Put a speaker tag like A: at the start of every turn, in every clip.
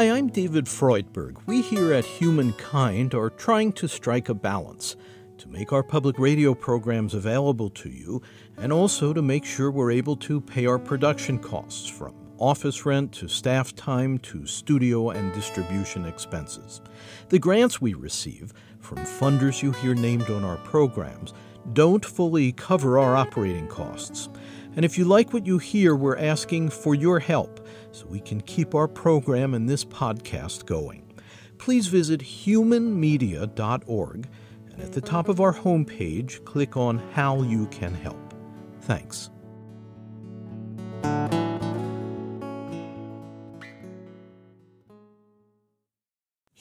A: Hi, I'm David Freudberg. We here at Humankind are trying to strike a balance to make our public radio programs available to you and also to make sure we're able to pay our production costs from office rent to staff time to studio and distribution expenses. The grants we receive from funders you hear named on our programs don't fully cover our operating costs. And if you like what you hear, we're asking for your help so we can keep our program and this podcast going. Please visit humanmedia.org and at the top of our homepage, click on How You Can Help. Thanks.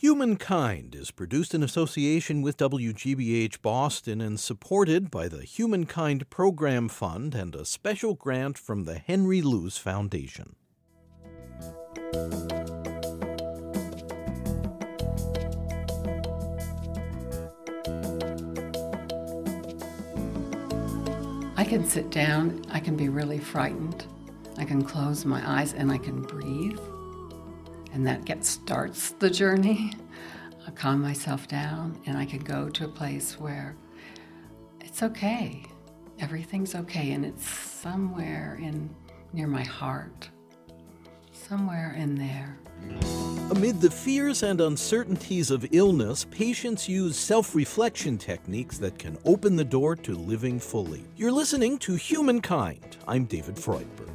A: Humankind is produced in association with WGBH Boston and supported by the Humankind Program Fund and a special grant from the Henry Luce Foundation.
B: I can sit down, I can be really frightened. I can close my eyes and I can breathe and that gets starts the journey. I calm myself down and I can go to a place where it's okay. Everything's okay and it's somewhere in near my heart. Somewhere in there.
A: Amid the fears and uncertainties of illness, patients use self reflection techniques that can open the door to living fully. You're listening to Humankind. I'm David Freudberg.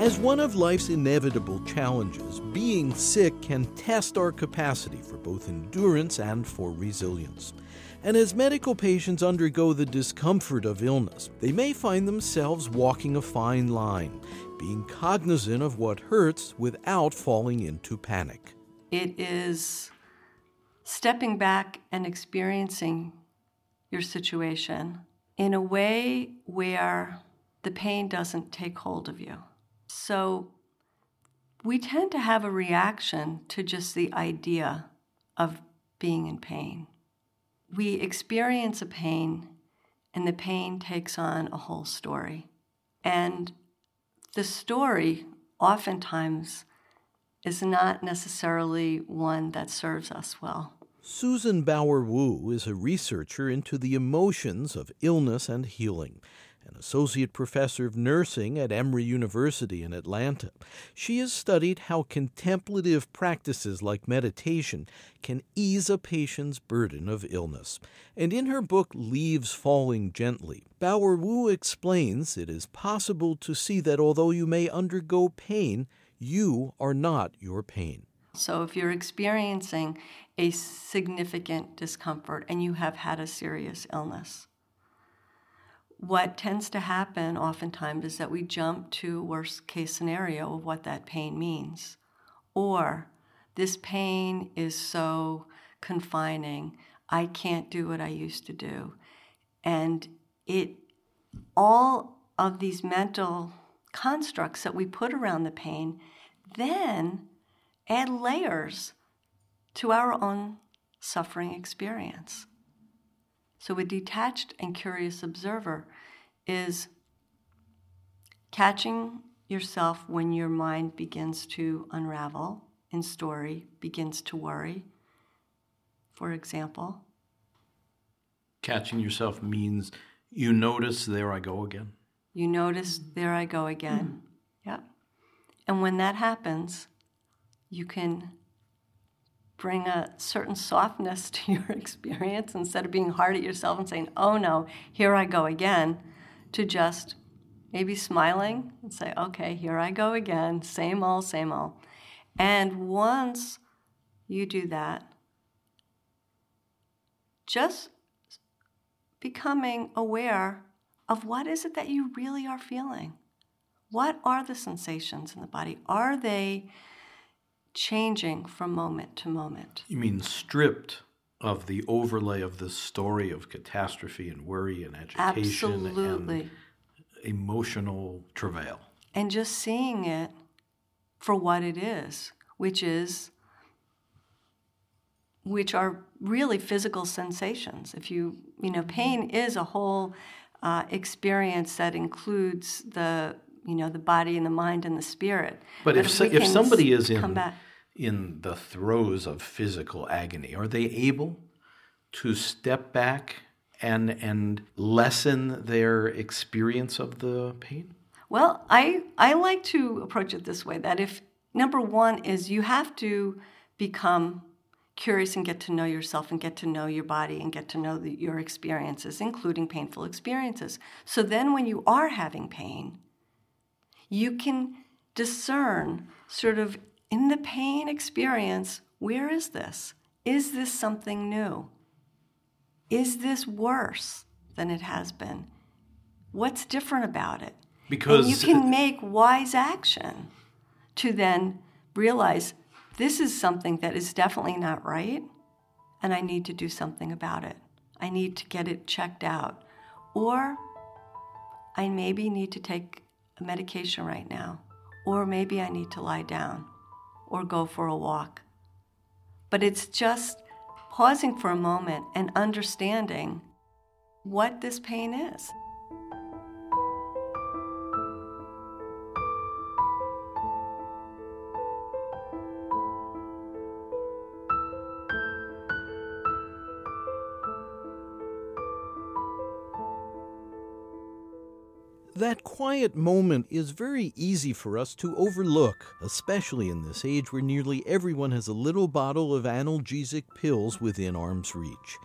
A: As one of life's inevitable challenges, being sick can test our capacity for both endurance and for resilience. And as medical patients undergo the discomfort of illness, they may find themselves walking a fine line, being cognizant of what hurts without falling into panic.
C: It is stepping back and experiencing your situation in a way where the pain doesn't take hold of you. So we tend to have a reaction to just the idea of being in pain. We experience a pain, and the pain takes on a whole story. And the story, oftentimes, is not necessarily one that serves us well.
A: Susan Bauer Wu is a researcher into the emotions of illness and healing associate professor of nursing at Emory University in Atlanta. She has studied how contemplative practices like meditation can ease a patient's burden of illness. And in her book, Leaves Falling Gently, Bauer Wu explains it is possible to see that although you may undergo pain, you are not your pain.
C: So, if you're experiencing a significant discomfort and you have had a serious illness, what tends to happen oftentimes is that we jump to worst case scenario of what that pain means. Or this pain is so confining. I can't do what i used to do. And it all of these mental constructs that we put around the pain then add layers to our own suffering experience so, a detached and curious observer is catching yourself when your mind begins to unravel in story, begins to worry, for example.
D: Catching yourself means you notice, there I go again.
C: You notice, there I go again. Mm. Yep. And when that happens, you can bring a certain softness to your experience instead of being hard at yourself and saying, oh no, here I go again, to just maybe smiling and say, okay, here I go again, same old, same old. And once you do that, just becoming aware of what is it that you really are feeling. What are the sensations in the body? Are they changing from moment to moment.
D: You mean stripped of the overlay of this story of catastrophe and worry and agitation
C: Absolutely.
D: and emotional travail.
C: And just seeing it for what it is, which is which are really physical sensations. If you, you know, pain is a whole uh, experience that includes the, you know, the body and the mind and the spirit.
D: But, but if, so, if somebody is in, in the throes of physical agony, are they able to step back and and lessen their experience of the pain?
C: Well, I I like to approach it this way that if number 1 is you have to become curious and get to know yourself and get to know your body and get to know the, your experiences, including painful experiences. So then, when you are having pain, you can discern sort of in the pain experience where is this? Is this something new? Is this worse than it has been? What's different about it?
D: Because
C: and you can make wise action to then realize this is something that is definitely not right, and I need to do something about it. I need to get it checked out. Or I maybe need to take a medication right now, or maybe I need to lie down or go for a walk. But it's just pausing for a moment and understanding what this pain is.
A: That quiet moment is very easy for us to overlook, especially in this age where nearly everyone has a little bottle of analgesic pills within arm's reach.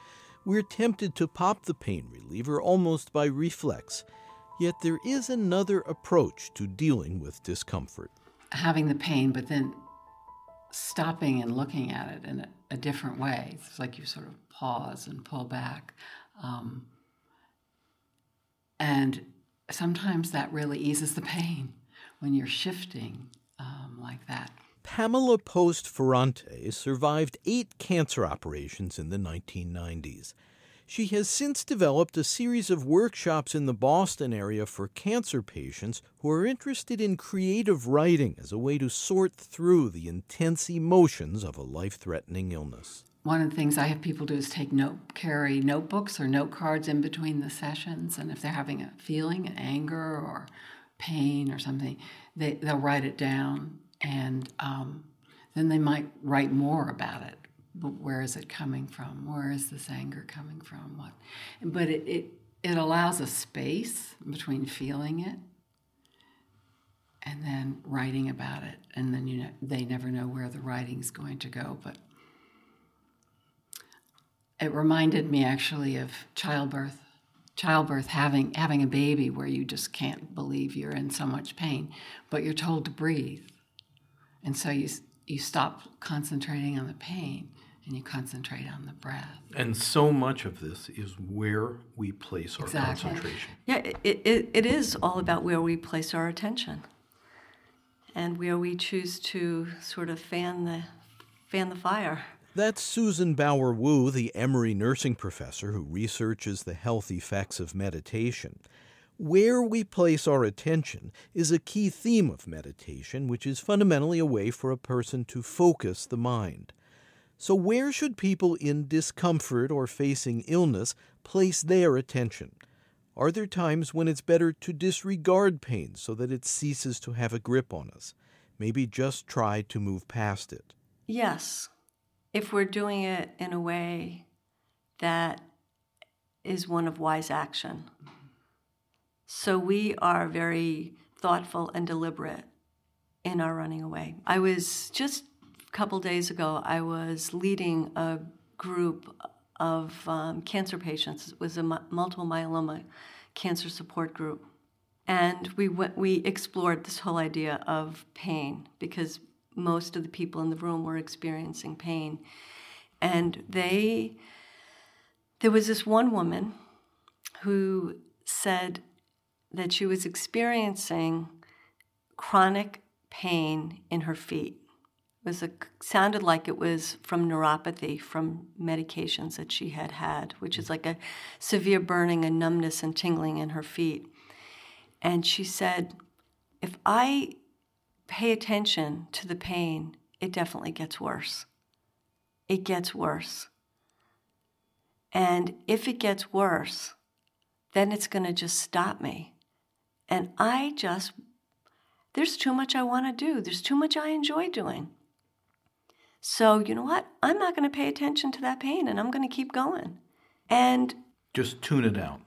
A: We're tempted to pop the pain reliever almost by reflex, yet there is another approach to dealing with discomfort.
B: Having the pain, but then stopping and looking at it in a, a different way. It's like you sort of pause and pull back. Um, and sometimes that really eases the pain when you're shifting um, like that.
A: Pamela Post Ferrante survived eight cancer operations in the 1990s. She has since developed a series of workshops in the Boston area for cancer patients who are interested in creative writing as a way to sort through the intense emotions of a life threatening illness
B: one of the things I have people do is take note, carry notebooks or note cards in between the sessions, and if they're having a feeling, an anger or pain or something, they they'll write it down, and um, then they might write more about it. But where is it coming from? Where is this anger coming from? What? But it it, it allows a space between feeling it and then writing about it, and then you know they never know where the writing's going to go, but it reminded me actually of childbirth childbirth having having a baby where you just can't believe you're in so much pain but you're told to breathe. And so you you stop concentrating on the pain and you concentrate on the breath.
D: And so much of this is where we place our exactly. concentration.
C: Yeah it, it, it is all about where we place our attention and where we choose to sort of fan the fan the fire
A: that's Susan Bauer Wu, the Emory nursing professor who researches the health effects of meditation. Where we place our attention is a key theme of meditation, which is fundamentally a way for a person to focus the mind. So, where should people in discomfort or facing illness place their attention? Are there times when it's better to disregard pain so that it ceases to have a grip on us? Maybe just try to move past it.
C: Yes if we're doing it in a way that is one of wise action. So we are very thoughtful and deliberate in our running away. I was just a couple days ago, I was leading a group of um, cancer patients. It was a multiple myeloma cancer support group. And we, went, we explored this whole idea of pain because most of the people in the room were experiencing pain. And they, there was this one woman who said that she was experiencing chronic pain in her feet. It was a, sounded like it was from neuropathy, from medications that she had had, which is like a severe burning and numbness and tingling in her feet. And she said, if I pay attention to the pain, it definitely gets worse. it gets worse. And if it gets worse, then it's going to just stop me. And I just, there's too much I want to do. There's too much I enjoy doing. So, you know what? I'm not going to pay attention to that pain and I'm going to keep going. And
D: just tune it out.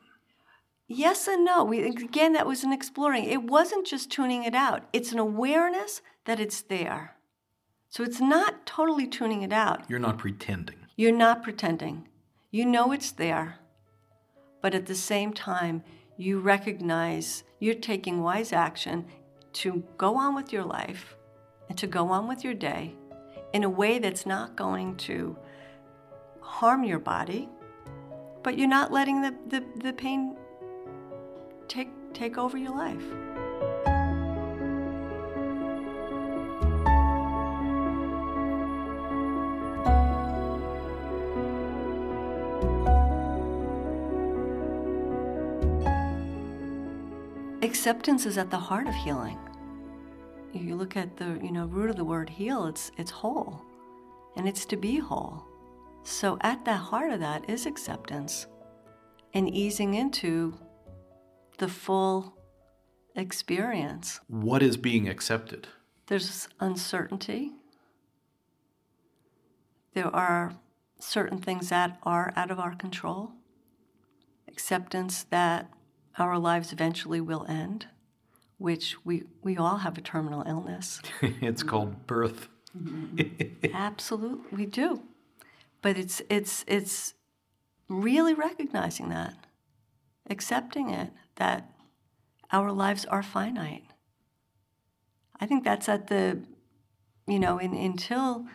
C: Yes and no. We, again, that was an exploring. It wasn't just tuning it out, it's an awareness that it's there. So it's not totally tuning it out.
D: You're not pretending.
C: You're not pretending. You know it's there. But at the same time, you recognize you're taking wise action to go on with your life and to go on with your day in a way that's not going to harm your body, but you're not letting the, the, the pain take, take over your life. acceptance is at the heart of healing. You look at the you know root of the word heal, it's it's whole. And it's to be whole. So at the heart of that is acceptance and easing into the full experience.
D: What is being accepted?
C: There's uncertainty. There are certain things that are out of our control. Acceptance that our lives eventually will end, which we, we all have a terminal illness.
D: it's called birth. Mm-hmm.
C: Absolutely, we do. But it's, it's, it's really recognizing that, accepting it, that our lives are finite. I think that's at the, you know, in, until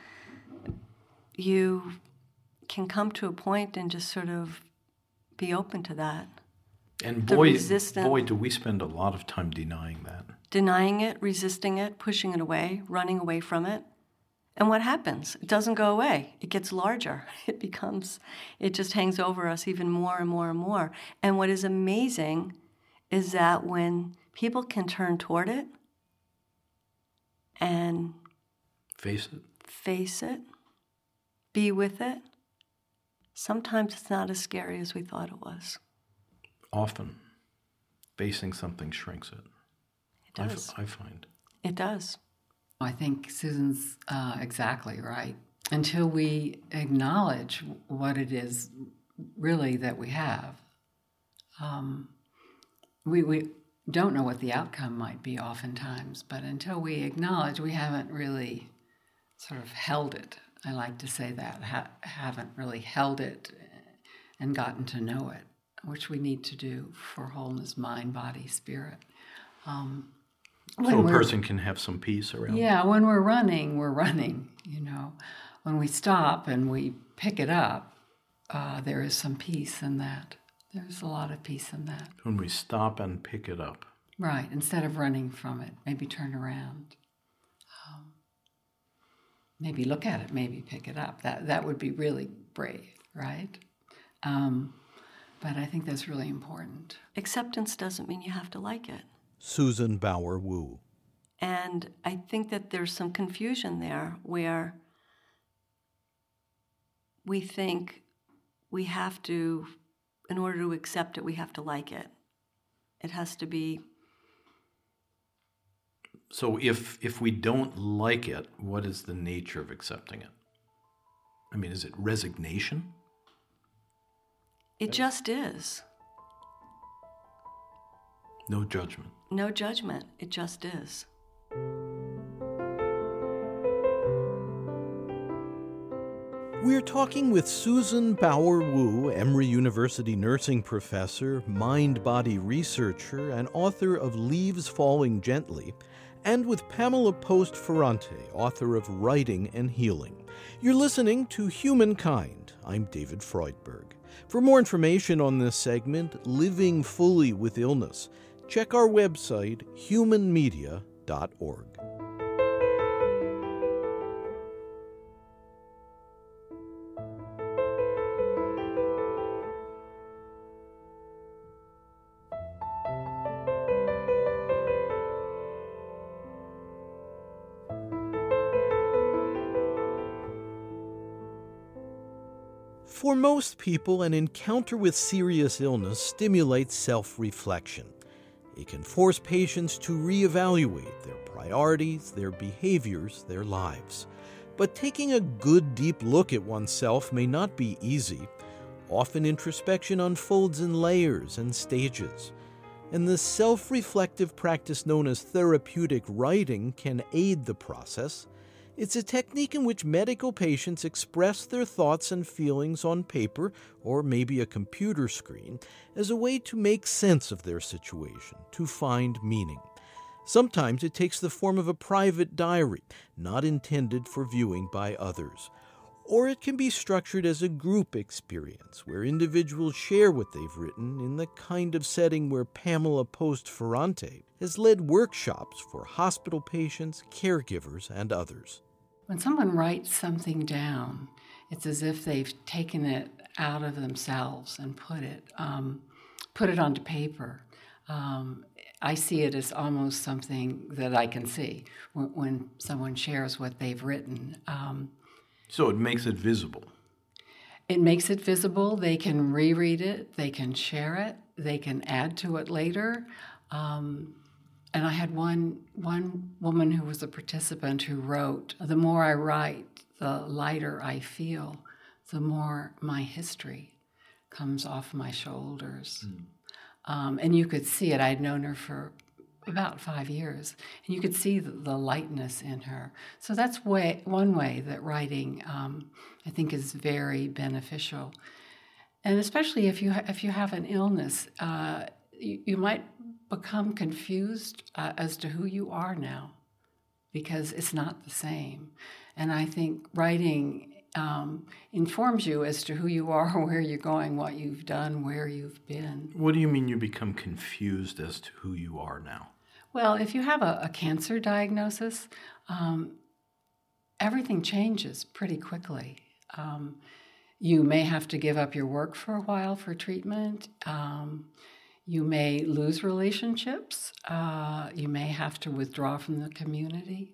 C: you can come to a point and just sort of be open to that.
D: And boy, boy, do we spend a lot of time denying that.
C: Denying it, resisting it, pushing it away, running away from it. And what happens? It doesn't go away. It gets larger. It becomes, it just hangs over us even more and more and more. And what is amazing is that when people can turn toward it and
D: face it,
C: face it, be with it, sometimes it's not as scary as we thought it was
D: often facing something shrinks it.
C: It does.
D: I, I find.
C: It does.
B: I think Susan's uh, exactly right. Until we acknowledge what it is really that we have, um, we, we don't know what the outcome might be oftentimes, but until we acknowledge, we haven't really sort of held it. I like to say that, ha- haven't really held it and gotten to know it which we need to do for wholeness, mind, body, spirit. Um,
D: so a person can have some peace around.
B: Yeah, when we're running, we're running. You know, when we stop and we pick it up, uh, there is some peace in that. There's a lot of peace in that.
D: When we stop and pick it up.
B: Right. Instead of running from it, maybe turn around. Um, maybe look at it. Maybe pick it up. That that would be really brave, right? Um, but I think that's really important.
C: Acceptance doesn't mean you have to like it.
A: Susan Bauer Wu.
C: And I think that there's some confusion there where we think we have to, in order to accept it, we have to like it. It has to be.
D: So if if we don't like it, what is the nature of accepting it? I mean, is it resignation?
C: It just is.
D: No judgment.
C: No judgment. It just is.
A: We're talking with Susan Bauer Wu, Emory University nursing professor, mind body researcher, and author of Leaves Falling Gently, and with Pamela Post Ferrante, author of Writing and Healing. You're listening to Humankind. I'm David Freudberg. For more information on this segment, Living Fully with Illness, check our website, humanmedia.org. most people, an encounter with serious illness stimulates self reflection. It can force patients to reevaluate their priorities, their behaviors, their lives. But taking a good deep look at oneself may not be easy. Often introspection unfolds in layers and stages. And the self reflective practice known as therapeutic writing can aid the process. It's a technique in which medical patients express their thoughts and feelings on paper or maybe a computer screen as a way to make sense of their situation, to find meaning. Sometimes it takes the form of a private diary, not intended for viewing by others. Or it can be structured as a group experience where individuals share what they've written in the kind of setting where Pamela Post Ferrante has led workshops for hospital patients, caregivers, and others.
B: When someone writes something down, it's as if they've taken it out of themselves and put it um, put it onto paper. Um, I see it as almost something that I can see when, when someone shares what they've written. Um,
D: so it makes it visible.
B: It makes it visible. They can reread it, they can share it, they can add to it later. Um, and I had one one woman who was a participant who wrote, "The more I write, the lighter I feel. The more my history comes off my shoulders." Mm. Um, and you could see it. I'd known her for about five years, and you could see the, lightness in her. So that's way one way that writing, um, I think, is very beneficial, and especially if you ha- if you have an illness, uh, you, you, might become confused uh, as to who you are now, because it's not the same. And I think writing um, informs you as to who you are, where you're going, what you've done, where you've been.
D: What do you mean you become confused as to who you are now?
B: Well, if you have a, a cancer diagnosis, um, everything changes pretty quickly. Um, you may have to give up your work for a while for treatment. Um, you may lose relationships. Uh, you may have to withdraw from the community.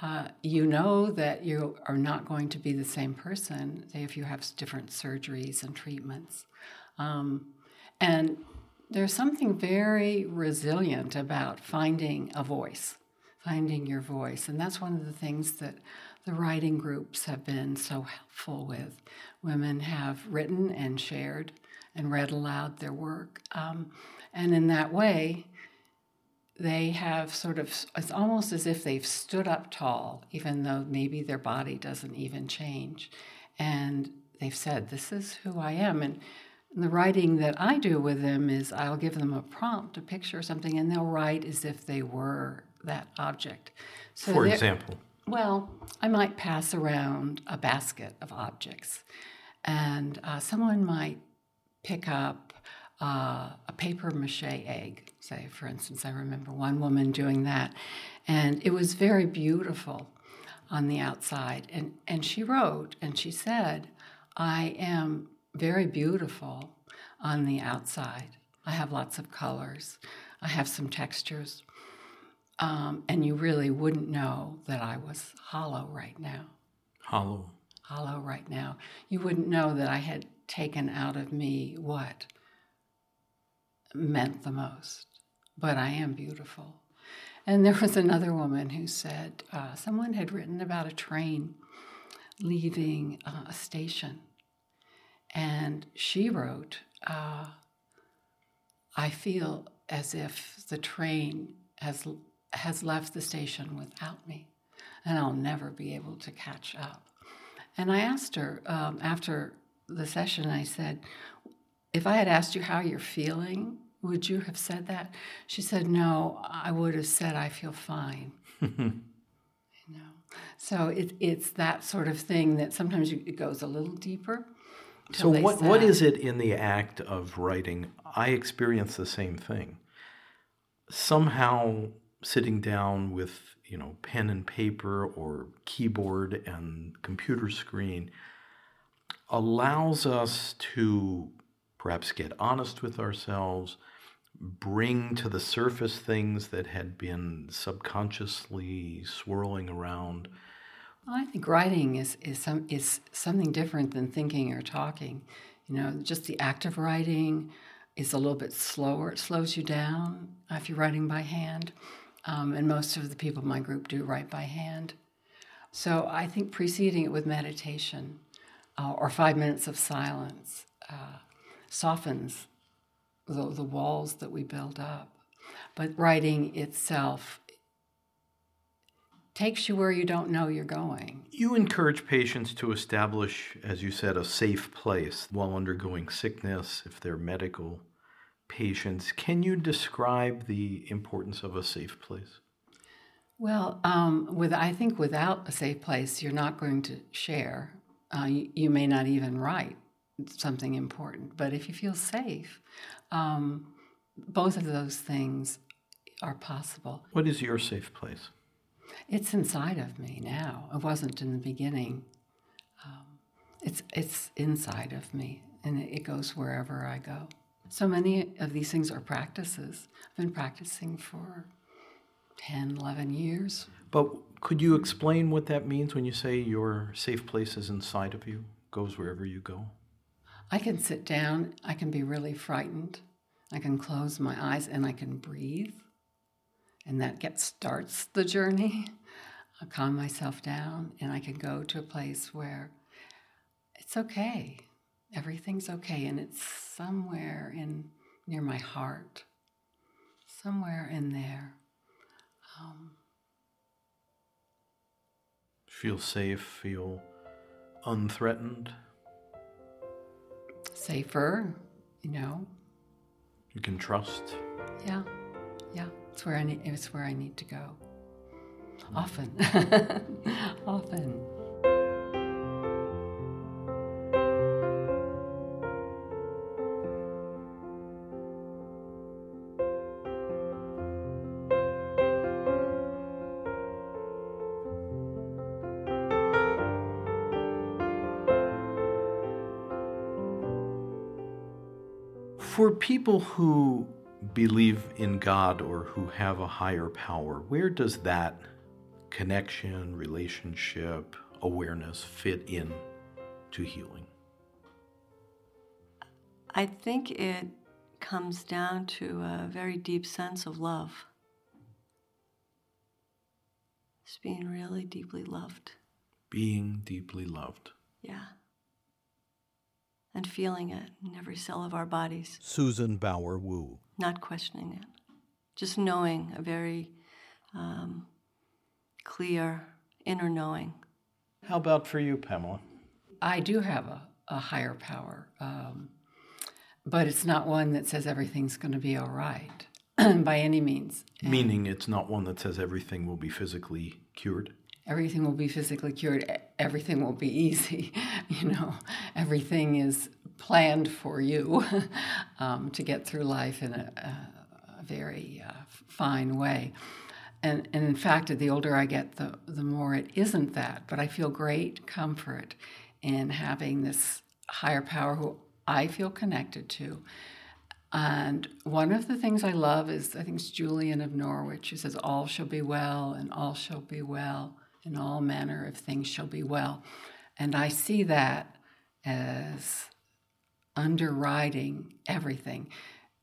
B: Uh, you know that you are not going to be the same person if you have different surgeries and treatments. Um, and there's something very resilient about finding a voice, finding your voice. And that's one of the things that the writing groups have been so helpful with. Women have written and shared and read aloud their work. Um, and in that way, they have sort of, it's almost as if they've stood up tall, even though maybe their body doesn't even change. And they've said, This is who I am. And the writing that I do with them is I'll give them a prompt, a picture or something, and they'll write as if they were that object.
D: So For example?
B: Well, I might pass around a basket of objects, and uh, someone might pick up uh, a paper mache egg, say, for instance. I remember one woman doing that, and it was very beautiful on the outside. And, and she wrote, and she said, I am very beautiful on the outside. I have lots of colors, I have some textures. Um, and you really wouldn't know that I was hollow right now.
D: Hollow.
B: Hollow right now. You wouldn't know that I had taken out of me what meant the most. But I am beautiful. And there was another woman who said uh, someone had written about a train leaving uh, a station. And she wrote, uh, I feel as if the train has, has left the station without me, and I'll never be able to catch up. And I asked her um, after the session, I said, If I had asked you how you're feeling, would you have said that? She said, No, I would have said, I feel fine. you know? So it, it's that sort of thing that sometimes it goes a little deeper.
D: So what, what is it in the act of writing? I experience the same thing. Somehow sitting down with, you know, pen and paper or keyboard and computer screen allows us to perhaps get honest with ourselves, bring to the surface things that had been subconsciously swirling around.
B: Well, I think writing is, is, some, is something different than thinking or talking. You know, just the act of writing is a little bit slower. It slows you down if you're writing by hand. Um, and most of the people in my group do write by hand. So I think preceding it with meditation uh, or five minutes of silence uh, softens the, the walls that we build up. But writing itself takes you where you don't know you're going.
A: You encourage patients to establish, as you said, a safe place while undergoing sickness, if they're medical patients. Can you describe the importance of a safe place?
B: Well, um, with I think without a safe place, you're not going to share. Uh, you, you, may not even write something important. But if you feel safe, um, both of those things are possible.
A: What is your safe place?
B: It's inside of me now. It wasn't in the beginning. Um, it's it's inside of me, and it goes wherever I go. So many of these things are practices. I've been practicing for 10, 11 years.
A: But could you explain what that means when you say your safe place is inside of you, goes wherever you go?
B: I can sit down, I can be really frightened, I can close my eyes, and I can breathe and that gets starts the journey. I calm myself down and I can go to a place where it's okay. Everything's okay and it's somewhere in near my heart. Somewhere in there. Um,
A: feel safe, feel unthreatened.
B: Safer, you know.
A: You can trust.
B: Yeah. Yeah. It's where I need, it's where I need to go. Hmm. Often.
A: Often. People who believe in God or who have a higher power, where does that connection, relationship, awareness fit in to healing?
C: I think it comes down to a very deep sense of love. It's being really deeply loved.
A: Being deeply loved.
C: Yeah and feeling it in every cell of our bodies.
E: Susan Bauer Wu.
C: Not questioning it, just knowing a very um, clear inner knowing.
A: How about for you, Pamela?
B: I do have a, a higher power, um, but it's not one that says everything's going to be all right by any means.
A: Meaning it's not one that says everything will be physically cured?
B: Everything will be physically cured, everything will be easy. you know, everything is planned for you um, to get through life in a, a, very uh, fine way. And, and in fact, the older I get, the, the more it isn't that. But I feel great comfort in having this higher power who I feel connected to. And one of the things I love is, I think it's Julian of Norwich who says, All shall be well, and all shall be well in all manner of things shall be well. And I see that as underwriting everything.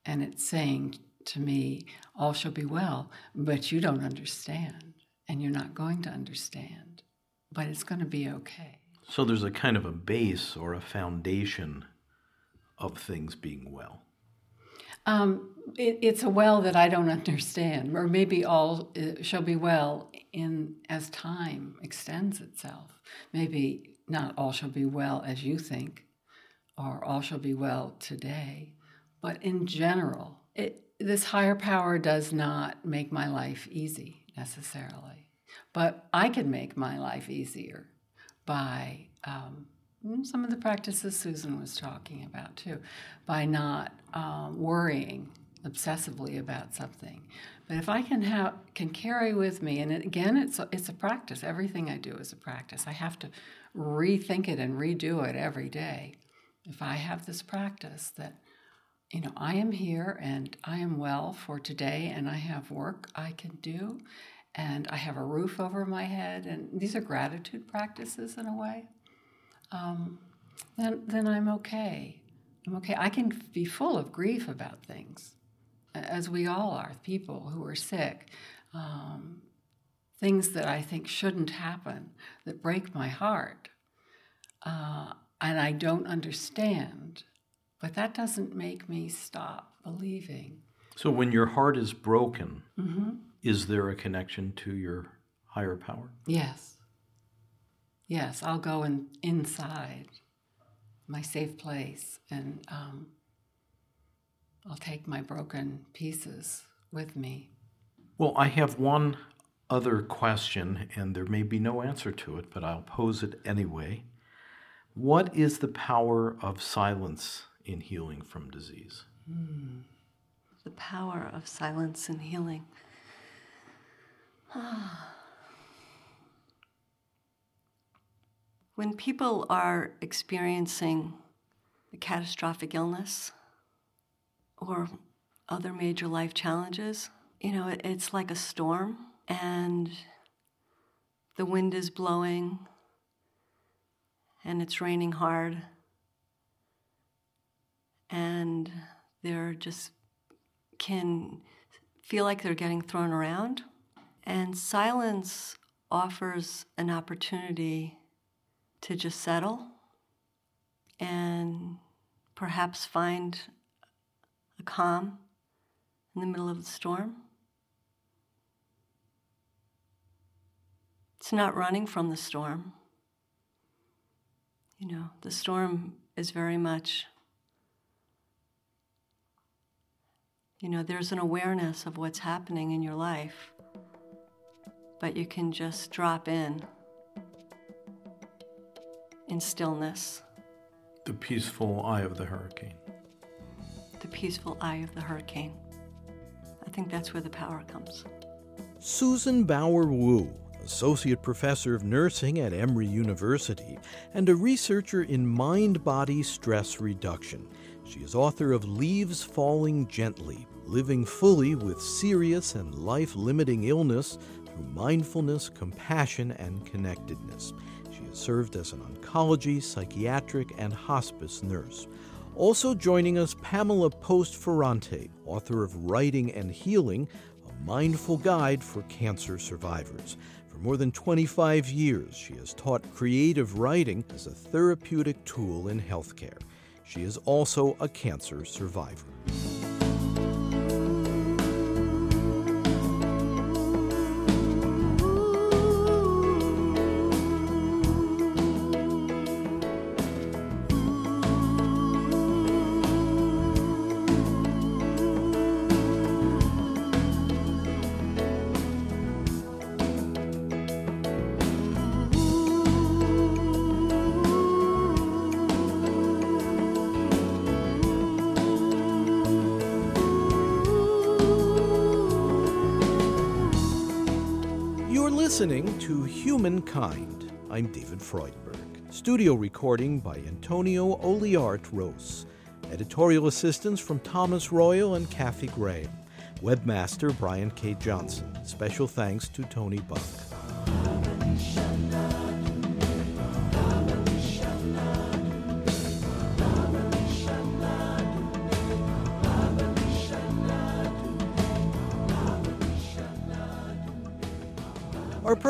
B: And it's saying to me, all shall be well, but you don't understand, and you're not going to understand, but it's going to be okay.
A: So there's a kind of a base or a foundation of things being well.
B: Um, it, it's a well that I don't understand, or maybe all uh, shall be well in as time extends itself. Maybe not all shall be well as you think, or all shall be well today, but in general, it, this higher power does not make my life easy necessarily, but I can make my life easier by um, some of the practices Susan was talking about too, by not um, worrying obsessively about something. But if I can have can carry with me, and it, again, it's a, it's a practice. Everything I do is a practice. I have to rethink it and redo it every day. If I have this practice that, you know, I am here and I am well for today, and I have work I can do, and I have a roof over my head, and these are gratitude practices in a way, um, then, then I'm okay. I'm okay. I can be full of grief about things, as we all are, people who are sick. Um, things that I think shouldn't happen, that break my heart. Uh, and I don't understand. But that doesn't make me stop believing.
D: So when your heart is broken, mm-hmm. is there a connection to your higher power?
B: Yes. Yes, I'll go in, inside my safe place and um, I'll take my broken pieces with me.
D: Well, I have one other question, and there may be no answer to it, but I'll pose it anyway. What is the power of silence in healing from disease? Hmm.
C: The power of silence in healing. when people are experiencing a catastrophic illness or other major life challenges, you know, it, it's like a storm and the wind is blowing and it's raining hard and they're just can feel like they're getting thrown around. And silence offers an opportunity to just settle and perhaps find a calm in the middle of the storm It's not running from the storm. You know, the storm is very much, you know, there's an awareness of what's happening in your life, but you can just drop in in stillness.
D: The peaceful eye of the hurricane.
C: The peaceful eye of the hurricane. I think that's where the power comes.
A: Susan Bauer Wu, associate professor of nursing at Emory University, and a researcher in mind body stress reduction. She is author of Leaves Falling Gently Living Fully with Serious and Life Limiting Illness Through Mindfulness, Compassion, and Connectedness. Served as an oncology, psychiatric, and hospice nurse. Also joining us, Pamela Post Ferrante, author of Writing and Healing, a mindful guide for cancer survivors For more than 25 years, she has taught creative writing as a therapeutic tool in healthcare. She is also a cancer survivor. Humankind. I'm David Freudberg. Studio recording by Antonio Oliart Rose. Editorial assistance from Thomas Royal and Kathy Gray. Webmaster Brian K. Johnson. Special thanks to Tony Buck.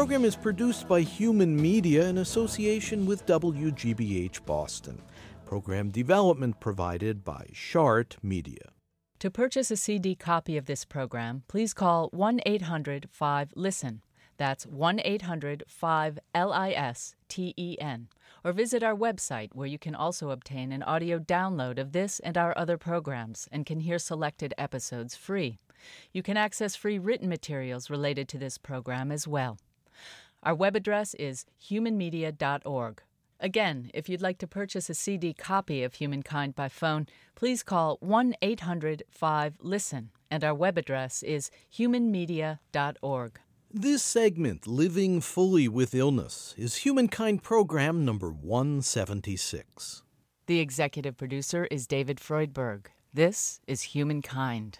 A: Program is produced by Human Media in association with WGBH Boston. Program development provided by Shart Media.
F: To purchase a CD copy of this program, please call 1 800 5 LISTEN. That's 1 800 5 L I S T E N. Or visit our website where you can also obtain an audio download of this and our other programs and can hear selected episodes free. You can access free written materials related to this program as well. Our web address is humanmedia.org. Again, if you'd like to purchase a CD copy of Humankind by phone, please call 1 800 5 LISTEN, and our web address is humanmedia.org.
A: This segment, Living Fully with Illness, is Humankind Program number 176.
F: The executive producer is David Freudberg. This is Humankind.